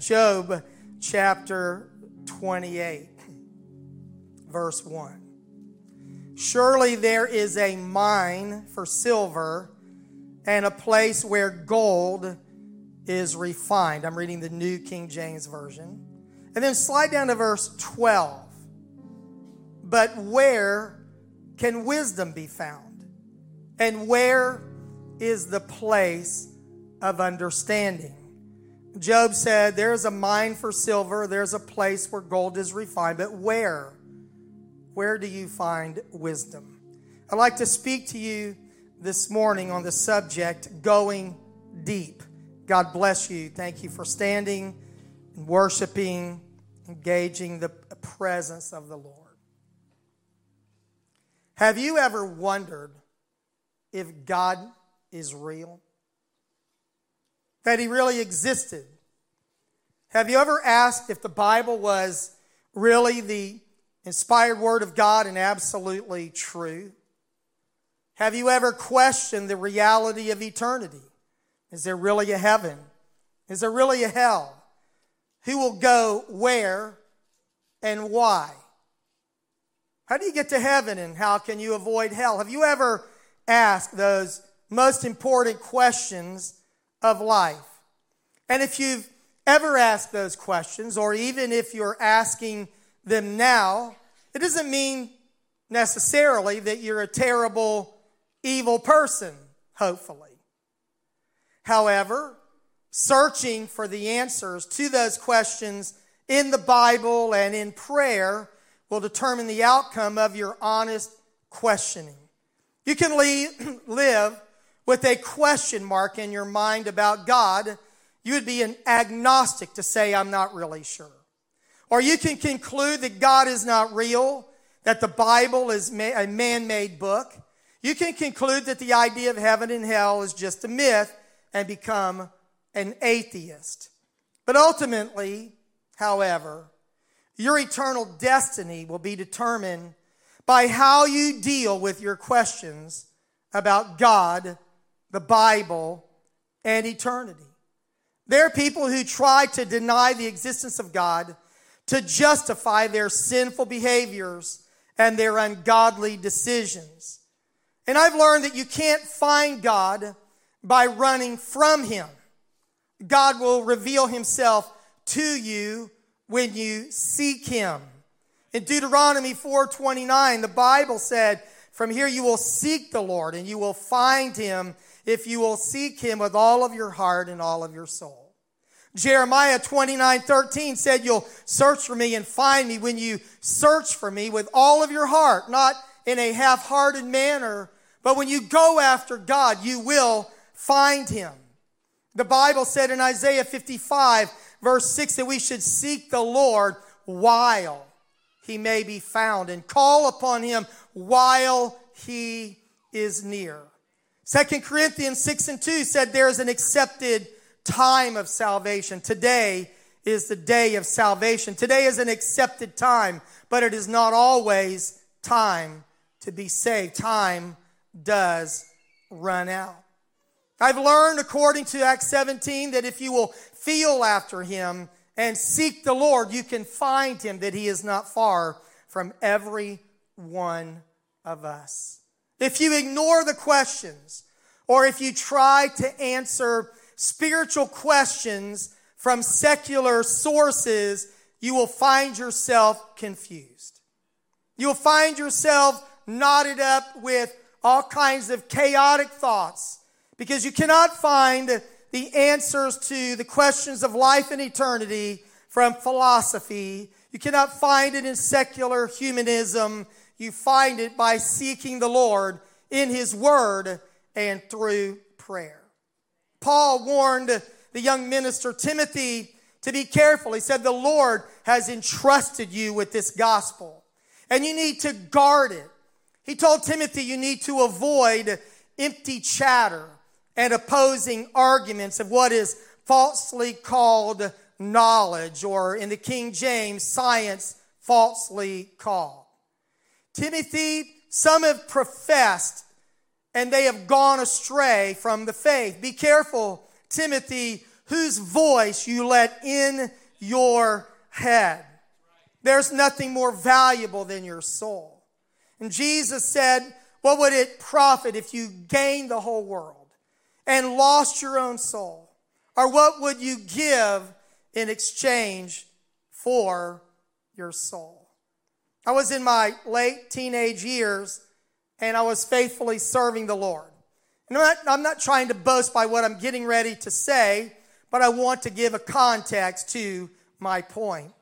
Job chapter 28, verse 1. Surely there is a mine for silver and a place where gold is refined. I'm reading the New King James Version. And then slide down to verse 12. But where can wisdom be found? And where is the place of understanding? Job said, There's a mine for silver, there's a place where gold is refined, but where? Where do you find wisdom? I'd like to speak to you this morning on the subject going deep. God bless you. Thank you for standing and worshiping, engaging the presence of the Lord. Have you ever wondered if God is real? That he really existed. Have you ever asked if the Bible was really the inspired word of God and absolutely true? Have you ever questioned the reality of eternity? Is there really a heaven? Is there really a hell? Who will go where and why? How do you get to heaven and how can you avoid hell? Have you ever asked those most important questions of life. And if you've ever asked those questions, or even if you're asking them now, it doesn't mean necessarily that you're a terrible, evil person, hopefully. However, searching for the answers to those questions in the Bible and in prayer will determine the outcome of your honest questioning. You can leave, live with a question mark in your mind about God, you would be an agnostic to say, I'm not really sure. Or you can conclude that God is not real, that the Bible is a man made book. You can conclude that the idea of heaven and hell is just a myth and become an atheist. But ultimately, however, your eternal destiny will be determined by how you deal with your questions about God the Bible, and eternity. There are people who try to deny the existence of God to justify their sinful behaviors and their ungodly decisions. And I've learned that you can't find God by running from Him. God will reveal Himself to you when you seek Him. In Deuteronomy 4:29, the Bible said, "From here you will seek the Lord and you will find him if you will seek him with all of your heart and all of your soul. Jeremiah 29 13 said, You'll search for me and find me when you search for me with all of your heart, not in a half hearted manner, but when you go after God, you will find him. The Bible said in Isaiah 55, verse 6, that we should seek the Lord while he may be found and call upon him while he is near. Second Corinthians 6 and 2 said there is an accepted time of salvation. Today is the day of salvation. Today is an accepted time, but it is not always time to be saved. Time does run out. I've learned, according to Acts 17, that if you will feel after him and seek the Lord, you can find him, that he is not far from every one of us. If you ignore the questions, or if you try to answer spiritual questions from secular sources, you will find yourself confused. You'll find yourself knotted up with all kinds of chaotic thoughts because you cannot find the answers to the questions of life and eternity from philosophy. You cannot find it in secular humanism you find it by seeking the Lord in His Word and through prayer. Paul warned the young minister Timothy to be careful. He said, The Lord has entrusted you with this gospel, and you need to guard it. He told Timothy, You need to avoid empty chatter and opposing arguments of what is falsely called knowledge, or in the King James, science falsely called. Timothy, some have professed and they have gone astray from the faith. Be careful, Timothy, whose voice you let in your head. There's nothing more valuable than your soul. And Jesus said, What would it profit if you gained the whole world and lost your own soul? Or what would you give in exchange for your soul? I was in my late teenage years and I was faithfully serving the Lord. And I'm not, I'm not trying to boast by what I'm getting ready to say, but I want to give a context to my point.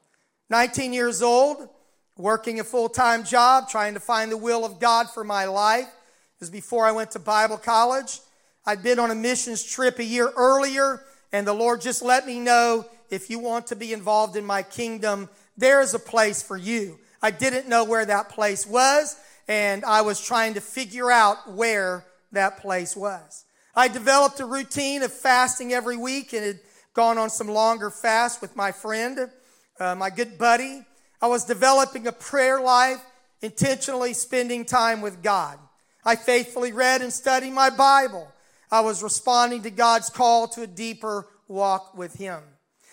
19 years old, working a full time job, trying to find the will of God for my life. It was before I went to Bible college. I'd been on a missions trip a year earlier, and the Lord just let me know if you want to be involved in my kingdom, there is a place for you. I didn't know where that place was, and I was trying to figure out where that place was. I developed a routine of fasting every week and had gone on some longer fasts with my friend uh, my good buddy. I was developing a prayer life, intentionally spending time with God. I faithfully read and studied my Bible. I was responding to God's call to a deeper walk with Him.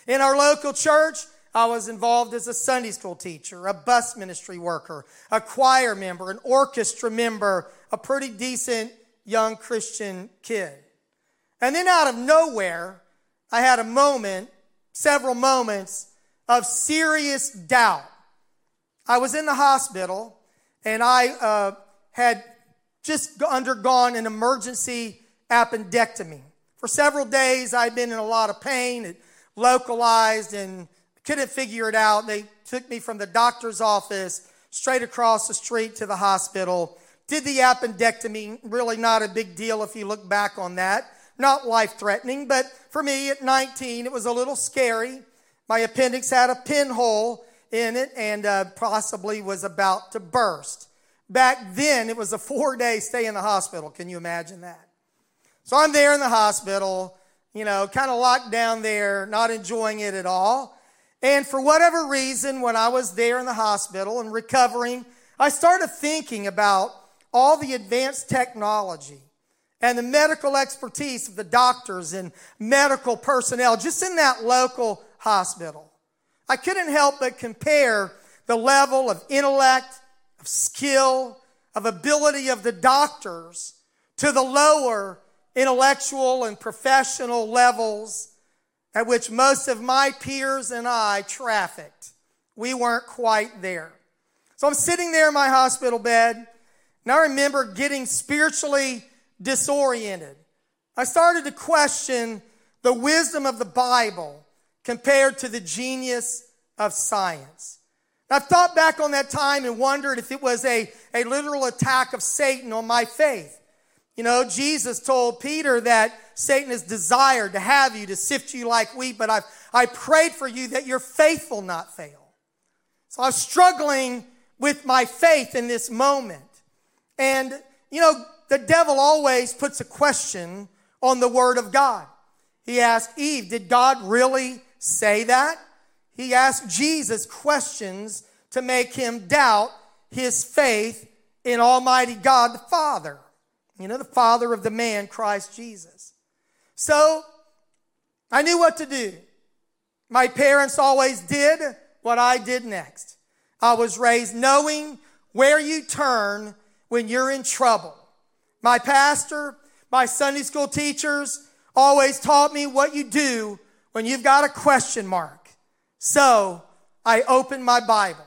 In our local church, I was involved as a Sunday school teacher, a bus ministry worker, a choir member, an orchestra member, a pretty decent young Christian kid. And then out of nowhere, I had a moment, several moments of serious doubt. I was in the hospital and I uh, had just undergone an emergency appendectomy. For several days, I'd been in a lot of pain, it localized, and couldn't figure it out. They took me from the doctor's office straight across the street to the hospital. Did the appendectomy, really not a big deal if you look back on that. Not life threatening, but for me at 19, it was a little scary. My appendix had a pinhole in it and uh, possibly was about to burst. Back then, it was a four day stay in the hospital. Can you imagine that? So I'm there in the hospital, you know, kind of locked down there, not enjoying it at all. And for whatever reason, when I was there in the hospital and recovering, I started thinking about all the advanced technology and the medical expertise of the doctors and medical personnel just in that local hospital. I couldn't help but compare the level of intellect, of skill, of ability of the doctors to the lower intellectual and professional levels at which most of my peers and I trafficked. We weren't quite there. So I'm sitting there in my hospital bed, and I remember getting spiritually disoriented. I started to question the wisdom of the Bible compared to the genius of science. I've thought back on that time and wondered if it was a, a literal attack of Satan on my faith. You know, Jesus told Peter that Satan has desired to have you, to sift you like wheat, but I've, I prayed for you that your faith will not fail. So I was struggling with my faith in this moment. And, you know, the devil always puts a question on the word of God. He asked Eve, Did God really say that. He asked Jesus questions to make him doubt his faith in Almighty God the Father. You know, the Father of the man, Christ Jesus. So I knew what to do. My parents always did what I did next. I was raised knowing where you turn when you're in trouble. My pastor, my Sunday school teachers always taught me what you do when you've got a question mark. So I opened my Bible.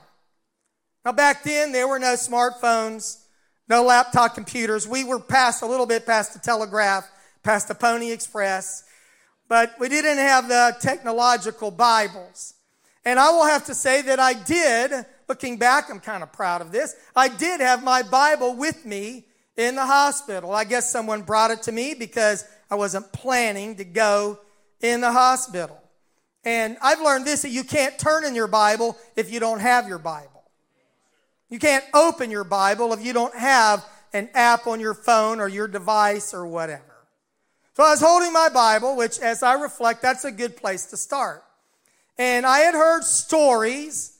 Now, back then, there were no smartphones, no laptop computers. We were past a little bit past the telegraph, past the Pony Express, but we didn't have the technological Bibles. And I will have to say that I did, looking back, I'm kind of proud of this. I did have my Bible with me in the hospital. I guess someone brought it to me because I wasn't planning to go in the hospital. And I've learned this that you can't turn in your Bible if you don't have your Bible. You can't open your Bible if you don't have an app on your phone or your device or whatever. So I was holding my Bible, which as I reflect, that's a good place to start. And I had heard stories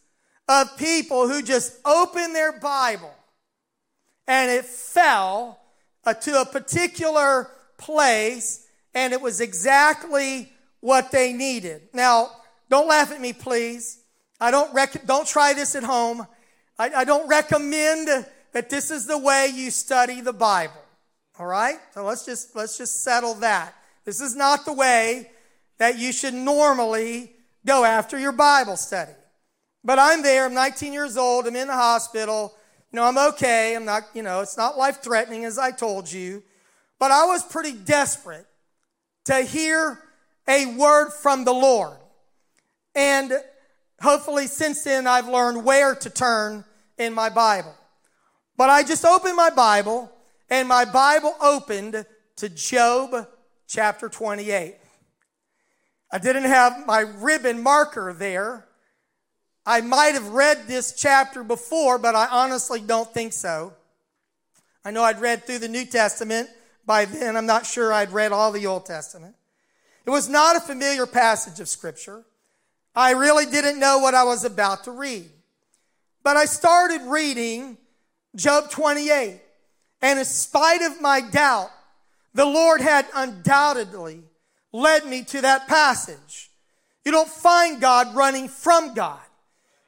of people who just opened their Bible and it fell uh, to a particular place and it was exactly what they needed. Now, don't laugh at me, please. I don't rec- don't try this at home. I, I don't recommend that this is the way you study the Bible. All right? So let's just let's just settle that. This is not the way that you should normally go after your Bible study. But I'm there, I'm 19 years old, I'm in the hospital. You know, I'm okay. I'm not, you know, it's not life threatening as I told you. But I was pretty desperate to hear a word from the Lord. And hopefully since then I've learned where to turn in my Bible. But I just opened my Bible and my Bible opened to Job chapter 28. I didn't have my ribbon marker there. I might have read this chapter before, but I honestly don't think so. I know I'd read through the New Testament by then. I'm not sure I'd read all the Old Testament. It was not a familiar passage of Scripture. I really didn't know what I was about to read. But I started reading Job 28. And in spite of my doubt, the Lord had undoubtedly led me to that passage. You don't find God running from God.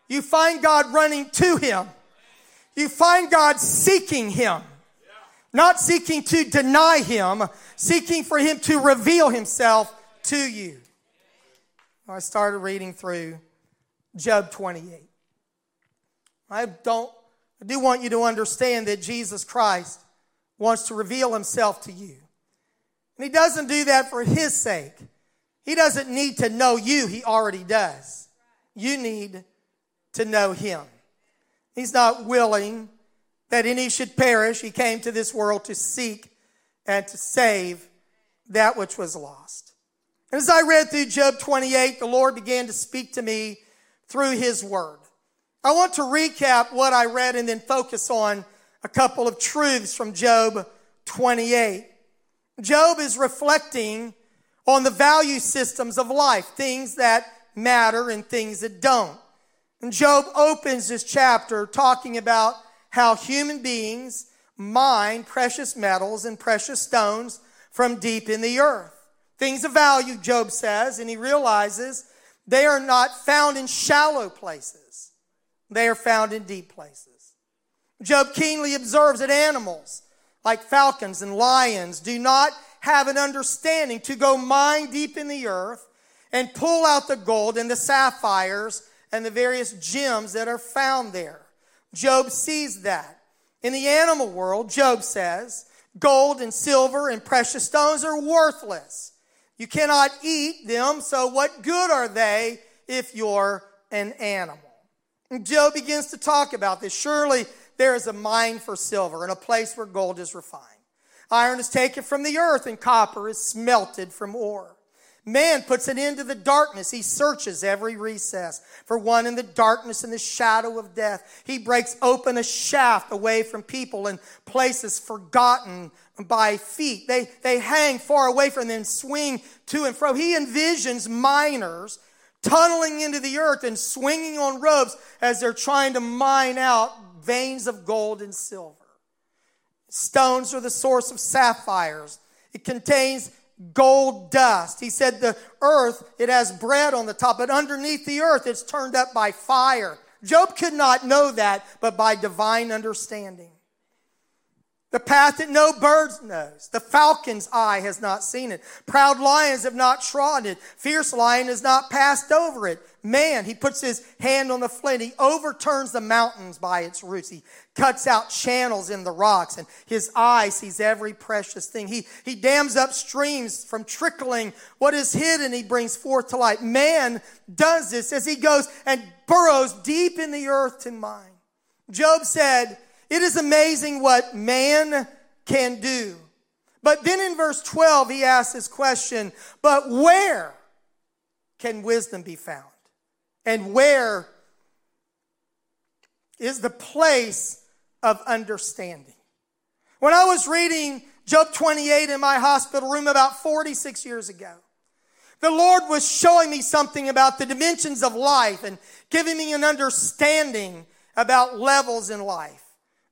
You find God running to Him. You find God seeking Him. Not seeking to deny Him, seeking for Him to reveal Himself to you. I started reading through Job 28. I don't, I do want you to understand that Jesus Christ wants to reveal Himself to you. And he doesn't do that for his sake. He doesn't need to know you, he already does. You need to know him. He's not willing that any should perish. He came to this world to seek and to save that which was lost. And as I read through Job 28, the Lord began to speak to me through his word. I want to recap what I read and then focus on a couple of truths from Job 28. Job is reflecting on the value systems of life, things that matter and things that don't. And Job opens this chapter talking about how human beings mine precious metals and precious stones from deep in the earth. Things of value, Job says, and he realizes they are not found in shallow places. They are found in deep places. Job keenly observes that animals like falcons and lions, do not have an understanding to go mine deep in the earth and pull out the gold and the sapphires and the various gems that are found there. Job sees that. In the animal world, Job says, gold and silver and precious stones are worthless. You cannot eat them, so what good are they if you're an animal? And Job begins to talk about this. Surely there is a mine for silver and a place where gold is refined. Iron is taken from the earth and copper is smelted from ore. Man puts an end to the darkness. He searches every recess for one in the darkness and the shadow of death. He breaks open a shaft away from people and places forgotten by feet. They, they hang far away from them swing to and fro. He envisions miners tunneling into the earth and swinging on ropes as they're trying to mine out veins of gold and silver. Stones are the source of sapphires. It contains gold dust. He said the earth, it has bread on the top, but underneath the earth, it's turned up by fire. Job could not know that, but by divine understanding. The path that no bird knows. The falcon's eye has not seen it. Proud lions have not trodden it. Fierce lion has not passed over it. Man, he puts his hand on the flint. He overturns the mountains by its roots. He cuts out channels in the rocks, and his eye sees every precious thing. He, he dams up streams from trickling. What is hidden, he brings forth to light. Man does this as he goes and burrows deep in the earth to mine. Job said, it is amazing what man can do. But then in verse 12, he asks this question But where can wisdom be found? And where is the place of understanding? When I was reading Job 28 in my hospital room about 46 years ago, the Lord was showing me something about the dimensions of life and giving me an understanding about levels in life.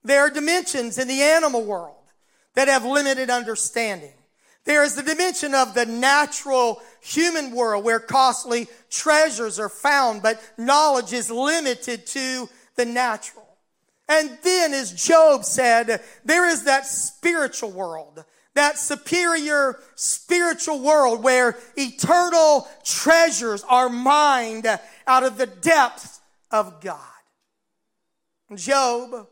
There are dimensions in the animal world that have limited understanding. There is the dimension of the natural human world where costly treasures are found, but knowledge is limited to the natural. And then, as Job said, there is that spiritual world, that superior spiritual world where eternal treasures are mined out of the depths of God. Job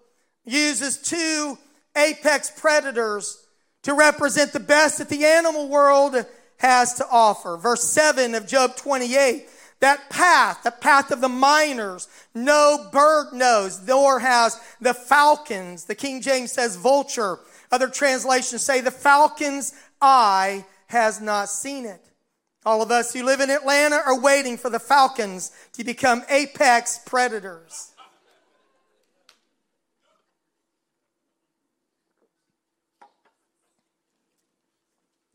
uses two apex predators to represent the best that the animal world has to offer. Verse 7 of Job 28 that path, the path of the miners, no bird knows, nor has the falcons. The King James says vulture. Other translations say the falcon's eye has not seen it. All of us who live in Atlanta are waiting for the falcons to become apex predators.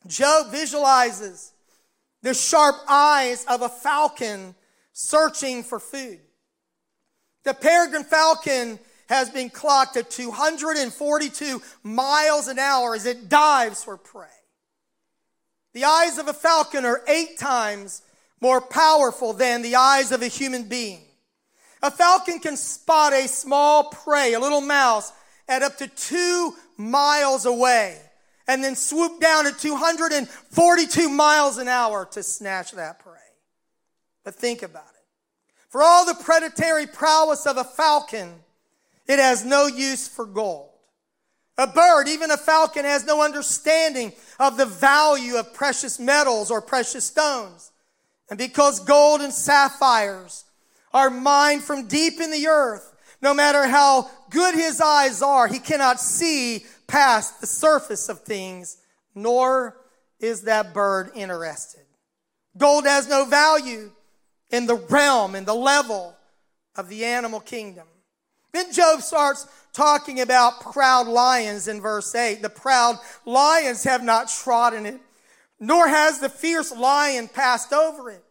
Job visualizes the sharp eyes of a falcon searching for food. The peregrine falcon has been clocked at 242 miles an hour as it dives for prey. The eyes of a falcon are eight times more powerful than the eyes of a human being. A falcon can spot a small prey, a little mouse, at up to two miles away and then swoop down at 242 miles an hour to snatch that prey. But think about it. For all the predatory prowess of a falcon, it has no use for gold. A bird, even a falcon, has no understanding of the value of precious metals or precious stones. And because gold and sapphires are mined from deep in the earth, no matter how good his eyes are, he cannot see past the surface of things, nor is that bird interested. Gold has no value in the realm, in the level of the animal kingdom. Then Job starts talking about proud lions in verse 8. The proud lions have not trodden it, nor has the fierce lion passed over it.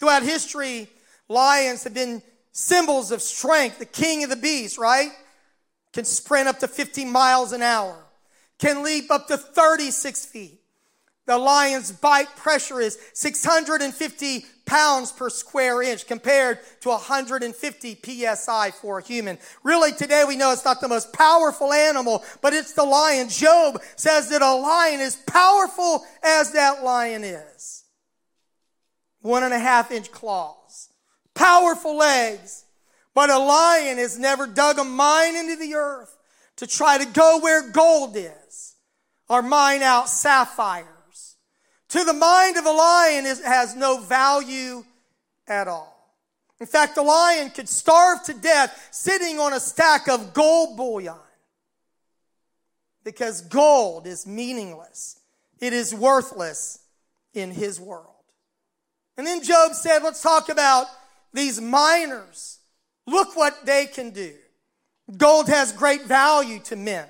Throughout history, lions have been symbols of strength. The king of the beasts, right? Can sprint up to 50 miles an hour can leap up to 36 feet. The lion's bite pressure is 650 pounds per square inch compared to 150 psi for a human. Really, today we know it's not the most powerful animal, but it's the lion. Job says that a lion is powerful as that lion is. One and a half inch claws, powerful legs, but a lion has never dug a mine into the earth to try to go where gold is or mine out sapphires. To the mind of a lion, it has no value at all. In fact, the lion could starve to death sitting on a stack of gold bullion because gold is meaningless. It is worthless in his world. And then Job said, let's talk about these miners. Look what they can do. Gold has great value to men.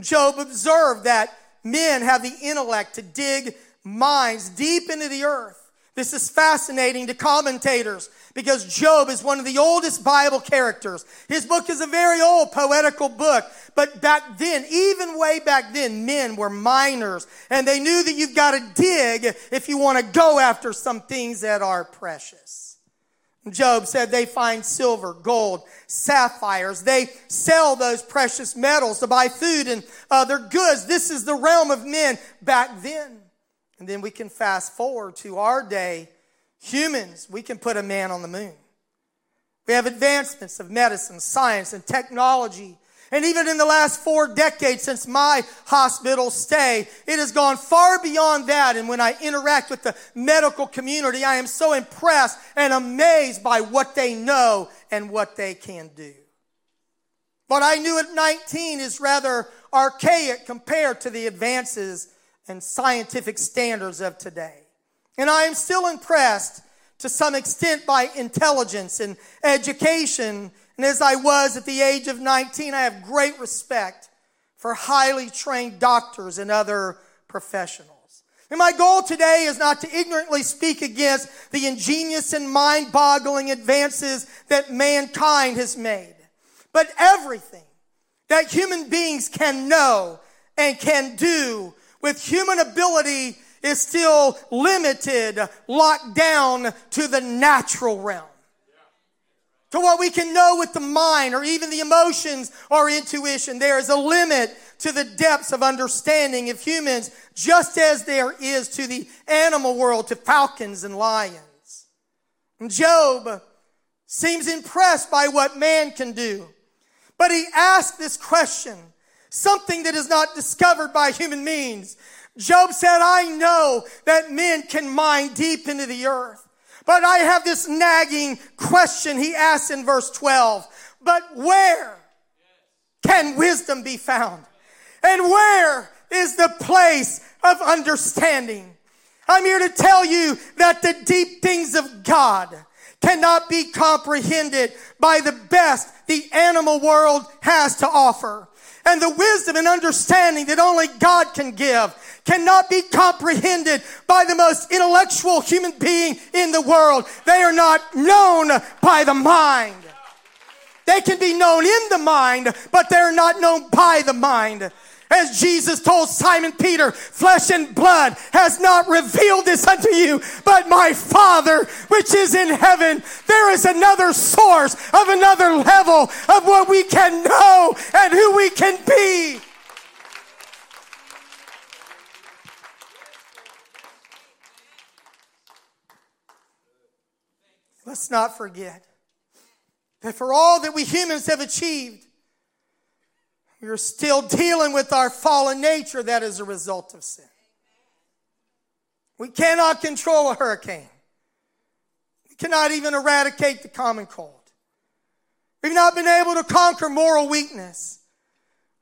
Job observed that men have the intellect to dig mines deep into the earth. This is fascinating to commentators because Job is one of the oldest Bible characters. His book is a very old poetical book, but back then, even way back then, men were miners and they knew that you've got to dig if you want to go after some things that are precious. Job said they find silver, gold, sapphires. They sell those precious metals to buy food and other goods. This is the realm of men back then. And then we can fast forward to our day. Humans, we can put a man on the moon. We have advancements of medicine, science, and technology and even in the last four decades since my hospital stay, it has gone far beyond that. And when I interact with the medical community, I am so impressed and amazed by what they know and what they can do. What I knew at 19 is rather archaic compared to the advances and scientific standards of today. And I am still impressed to some extent by intelligence and education and as I was at the age of 19, I have great respect for highly trained doctors and other professionals. And my goal today is not to ignorantly speak against the ingenious and mind boggling advances that mankind has made, but everything that human beings can know and can do with human ability is still limited, locked down to the natural realm. To what we can know with the mind or even the emotions or intuition. There is a limit to the depths of understanding of humans, just as there is to the animal world, to falcons and lions. And Job seems impressed by what man can do. But he asked this question, something that is not discovered by human means. Job said, I know that men can mine deep into the earth. But I have this nagging question he asks in verse 12. But where can wisdom be found? And where is the place of understanding? I'm here to tell you that the deep things of God cannot be comprehended by the best the animal world has to offer. And the wisdom and understanding that only God can give cannot be comprehended by the most intellectual human being in the world. They are not known by the mind. They can be known in the mind, but they're not known by the mind. As Jesus told Simon Peter, flesh and blood has not revealed this unto you, but my Father which is in heaven. There is another source of another level of what we can know and who we can be. Let's not forget that for all that we humans have achieved, we are still dealing with our fallen nature that is a result of sin. We cannot control a hurricane. We cannot even eradicate the common cold. We've not been able to conquer moral weakness.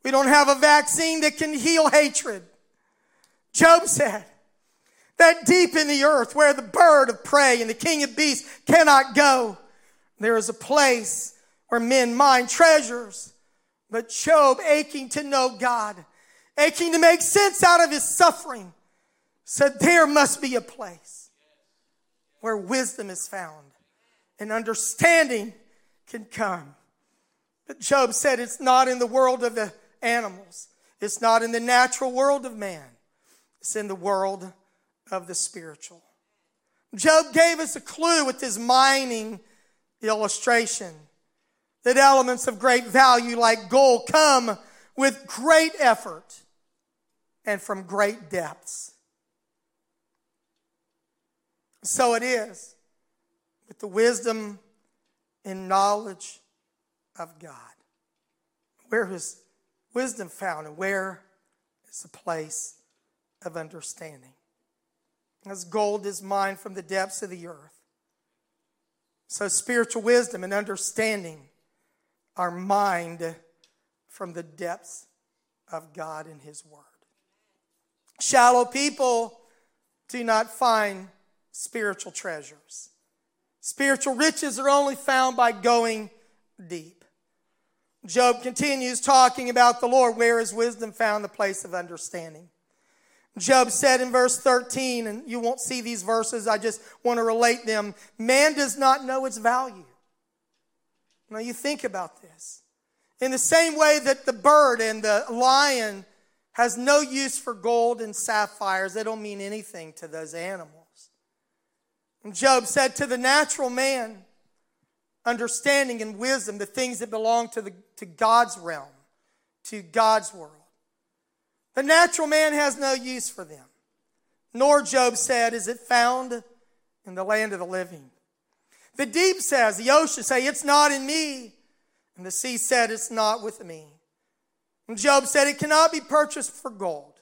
We don't have a vaccine that can heal hatred. Job said that deep in the earth where the bird of prey and the king of beasts cannot go, there is a place where men mine treasures but Job, aching to know God, aching to make sense out of his suffering, said, There must be a place where wisdom is found and understanding can come. But Job said, It's not in the world of the animals, it's not in the natural world of man, it's in the world of the spiritual. Job gave us a clue with his mining illustration that elements of great value like gold come with great effort and from great depths. So it is with the wisdom and knowledge of God. Where is wisdom found and where is the place of understanding? As gold is mined from the depths of the earth. So spiritual wisdom and understanding our mind from the depths of God and His Word. Shallow people do not find spiritual treasures. Spiritual riches are only found by going deep. Job continues talking about the Lord. Where is wisdom found? The place of understanding. Job said in verse 13, and you won't see these verses, I just want to relate them. Man does not know its value. Now you think about this. In the same way that the bird and the lion has no use for gold and sapphires, they don't mean anything to those animals. And Job said to the natural man, understanding and wisdom, the things that belong to, the, to God's realm, to God's world. The natural man has no use for them. Nor, Job said, is it found in the land of the living. The deep says, the ocean say, it's not in me. And the sea said, it's not with me. And Job said, it cannot be purchased for gold,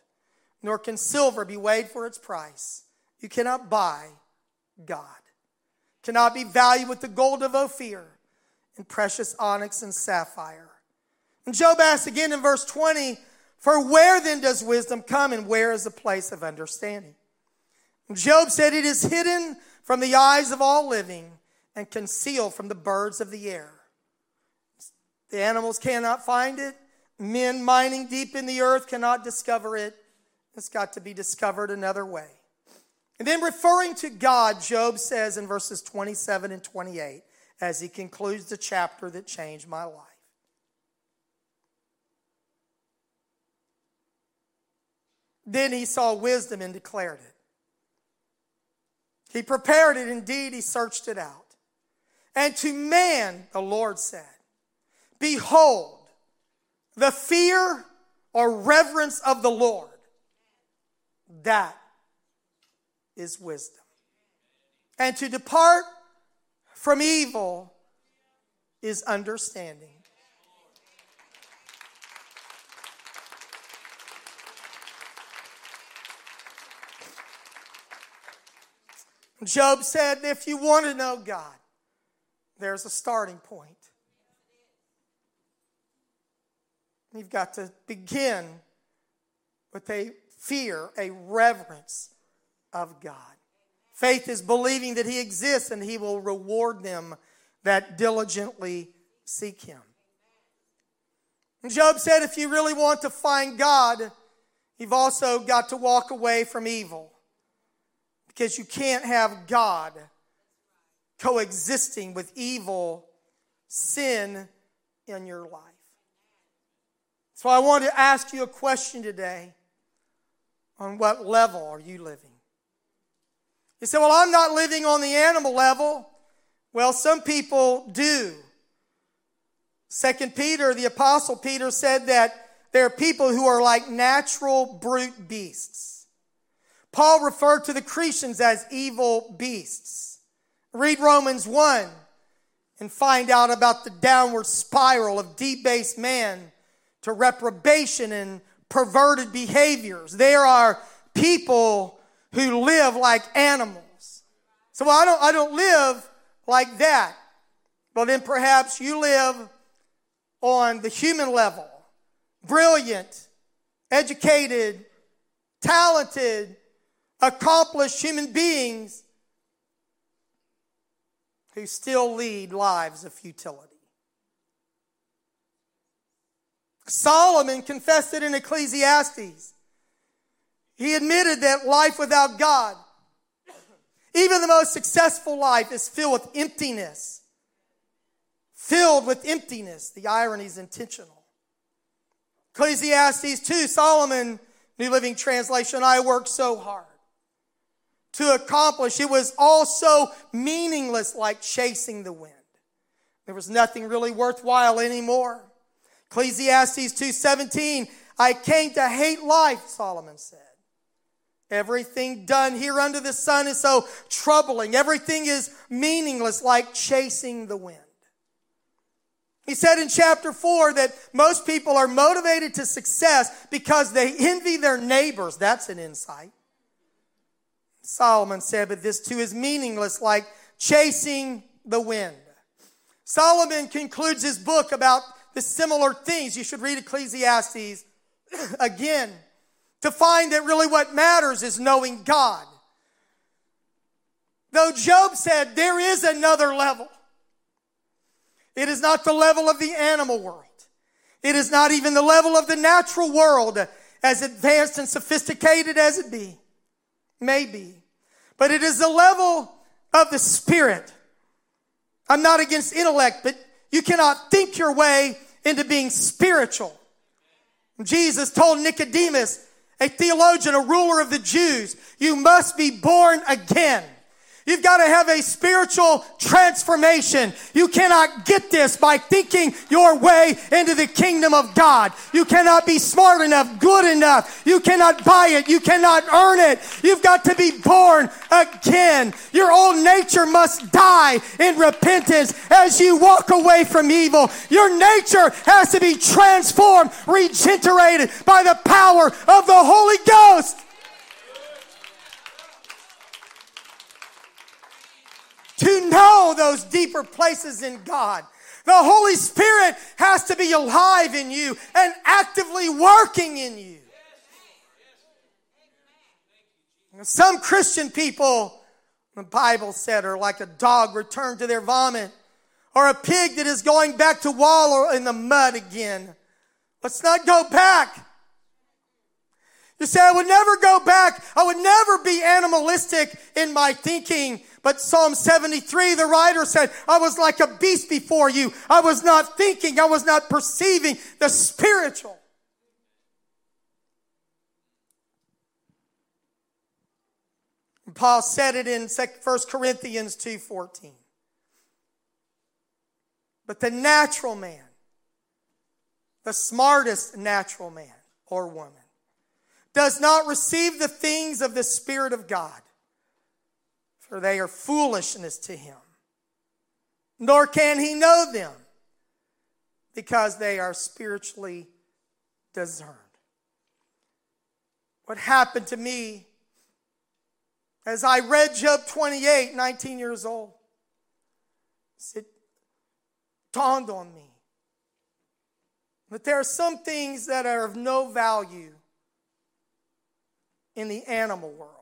nor can silver be weighed for its price. You cannot buy God. Cannot be valued with the gold of Ophir and precious onyx and sapphire. And Job asks again in verse 20, for where then does wisdom come and where is the place of understanding? And Job said, it is hidden from the eyes of all living and concealed from the birds of the air. The animals cannot find it. Men mining deep in the earth cannot discover it. It's got to be discovered another way. And then, referring to God, Job says in verses 27 and 28, as he concludes the chapter that changed my life. Then he saw wisdom and declared it. He prepared it, indeed, he searched it out. And to man, the Lord said, Behold, the fear or reverence of the Lord, that is wisdom. And to depart from evil is understanding. Job said, if you want to know God, there's a starting point. You've got to begin with a fear, a reverence of God. Faith is believing that He exists and He will reward them that diligently seek Him. And Job said, if you really want to find God, you've also got to walk away from evil because you can't have God coexisting with evil, sin in your life. So I want to ask you a question today. On what level are you living? You say, Well, I'm not living on the animal level. Well, some people do. Second Peter, the apostle Peter said that there are people who are like natural brute beasts. Paul referred to the Cretans as evil beasts. Read Romans 1 and find out about the downward spiral of debased man to reprobation and perverted behaviors. There are people who live like animals. So I don't I don't live like that. Well then perhaps you live on the human level. Brilliant, educated, talented, accomplished human beings who still lead lives of futility. Solomon confessed it in Ecclesiastes. He admitted that life without God, even the most successful life, is filled with emptiness. Filled with emptiness. The irony is intentional. Ecclesiastes 2, Solomon, New Living Translation, I worked so hard to accomplish. It was also meaningless like chasing the wind. There was nothing really worthwhile anymore. Ecclesiastes 2:17, I came to hate life, Solomon said. Everything done here under the sun is so troubling. Everything is meaningless like chasing the wind. He said in chapter 4 that most people are motivated to success because they envy their neighbors. That's an insight. Solomon said, but this too is meaningless like chasing the wind. Solomon concludes his book about the similar things. You should read Ecclesiastes again to find that really what matters is knowing God. Though Job said there is another level, it is not the level of the animal world. It is not even the level of the natural world, as advanced and sophisticated as it be, may be. But it is the level of the spirit. I'm not against intellect, but you cannot think your way into being spiritual. Jesus told Nicodemus, a theologian, a ruler of the Jews, you must be born again. You've got to have a spiritual transformation. You cannot get this by thinking your way into the kingdom of God. You cannot be smart enough, good enough. You cannot buy it. You cannot earn it. You've got to be born again. Your old nature must die in repentance as you walk away from evil. Your nature has to be transformed, regenerated by the power of the Holy Ghost. To know those deeper places in God. The Holy Spirit has to be alive in you and actively working in you. Some Christian people, the Bible said, are like a dog returned to their vomit or a pig that is going back to wallow in the mud again. Let's not go back. You say, I would never go back. I would never be animalistic in my thinking. But Psalm 73, the writer said, I was like a beast before you. I was not thinking. I was not perceiving the spiritual. Paul said it in 1 Corinthians 2:14. But the natural man, the smartest natural man or woman, does not receive the things of the Spirit of God, for they are foolishness to him. Nor can he know them, because they are spiritually discerned. What happened to me as I read Job 28, 19 years old, it dawned on me that there are some things that are of no value in the animal world.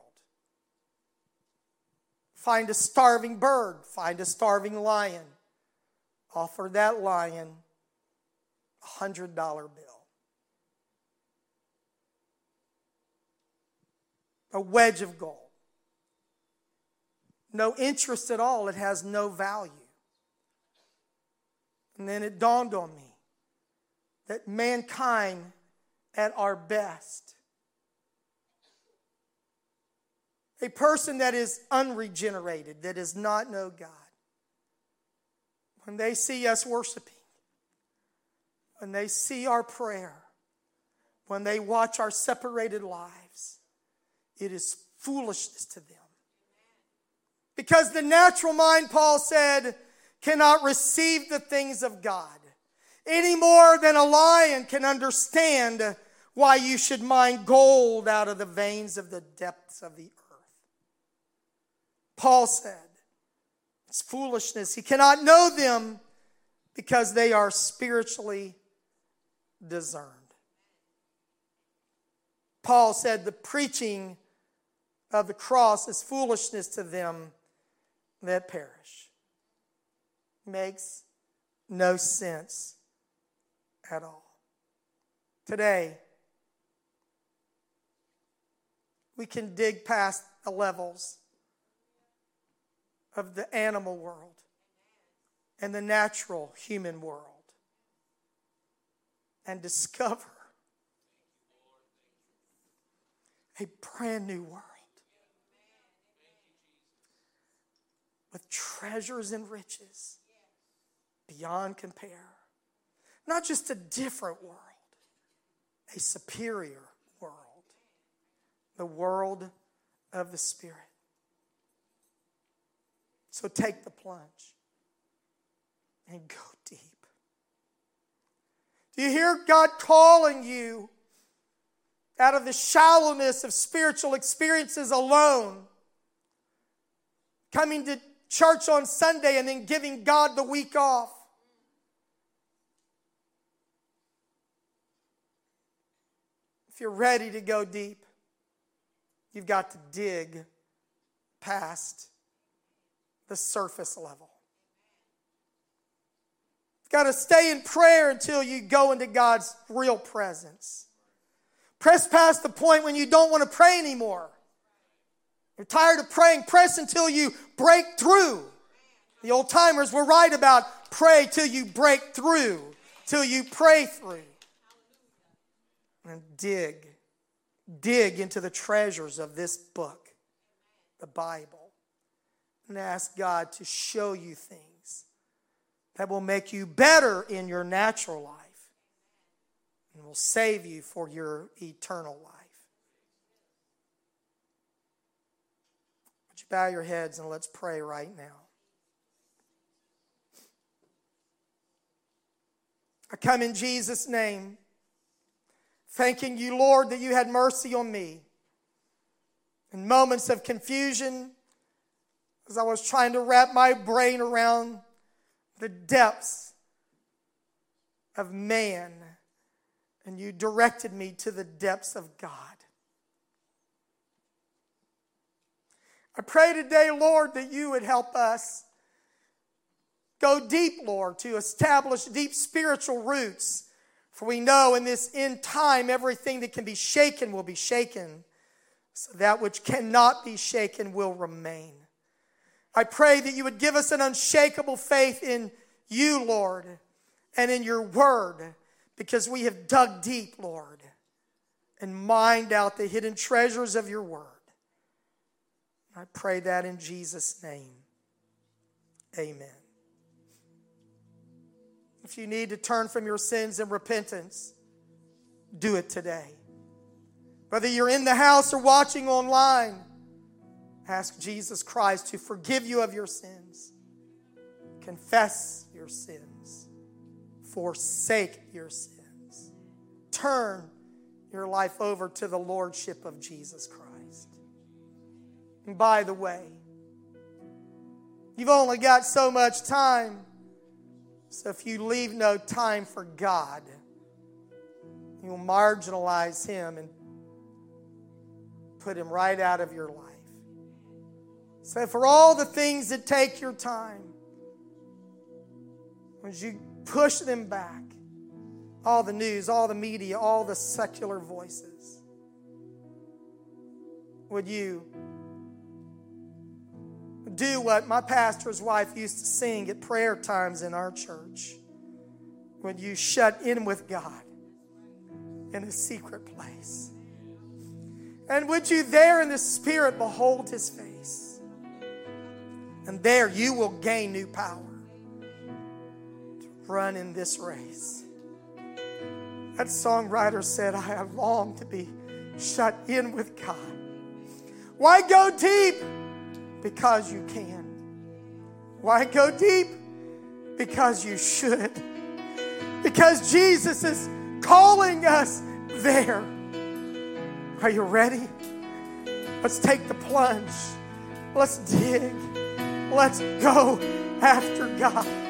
Find a starving bird, find a starving lion, offer that lion a hundred dollar bill. A wedge of gold. No interest at all, it has no value. And then it dawned on me that mankind at our best a person that is unregenerated, that does not know God, when they see us worshiping, when they see our prayer, when they watch our separated lives, it is foolishness to them. Because the natural mind, Paul said, cannot receive the things of God any more than a lion can understand why you should mine gold out of the veins of the depths of the earth. Paul said, it's foolishness. He cannot know them because they are spiritually discerned. Paul said, the preaching of the cross is foolishness to them that perish. Makes no sense at all. Today, we can dig past the levels of the animal world and the natural human world and discover a brand new world with treasures and riches beyond compare. Not just a different world, a superior world, the world of the Spirit. So take the plunge and go deep. Do you hear God calling you out of the shallowness of spiritual experiences alone? Coming to church on Sunday and then giving God the week off. If you're ready to go deep, you've got to dig past the surface level. You've got to stay in prayer until you go into God's real presence. Press past the point when you don't want to pray anymore. You're tired of praying. Press until you break through. The old timers were right about pray till you break through, till you pray through. And dig, dig into the treasures of this book, the Bible and ask God to show you things that will make you better in your natural life and will save you for your eternal life. Would you bow your heads and let's pray right now? I come in Jesus' name, thanking you, Lord, that you had mercy on me. In moments of confusion, as I was trying to wrap my brain around the depths of man, and you directed me to the depths of God. I pray today, Lord, that you would help us go deep, Lord, to establish deep spiritual roots. For we know in this end time, everything that can be shaken will be shaken, so that which cannot be shaken will remain. I pray that you would give us an unshakable faith in you, Lord, and in your word, because we have dug deep, Lord, and mined out the hidden treasures of your word. I pray that in Jesus' name. Amen. If you need to turn from your sins in repentance, do it today. Whether you're in the house or watching online, ask Jesus Christ to forgive you of your sins. Confess your sins. Forsake your sins. Turn your life over to the Lordship of Jesus Christ. And by the way, you've only got so much time. So if you leave no time for God, you'll marginalize Him and put Him right out of your life. So, for all the things that take your time, would you push them back? All the news, all the media, all the secular voices. Would you do what my pastor's wife used to sing at prayer times in our church. When you shut in with God in a secret place. And would you there in the Spirit behold His face? And there you will gain new power to run in this race. That songwriter said, I have longed to be shut in with God. Why go deep? Because you can. Why go deep? Because you should. Because Jesus is calling us there. Are you ready? Let's take the plunge. Let's dig. Let's go after God.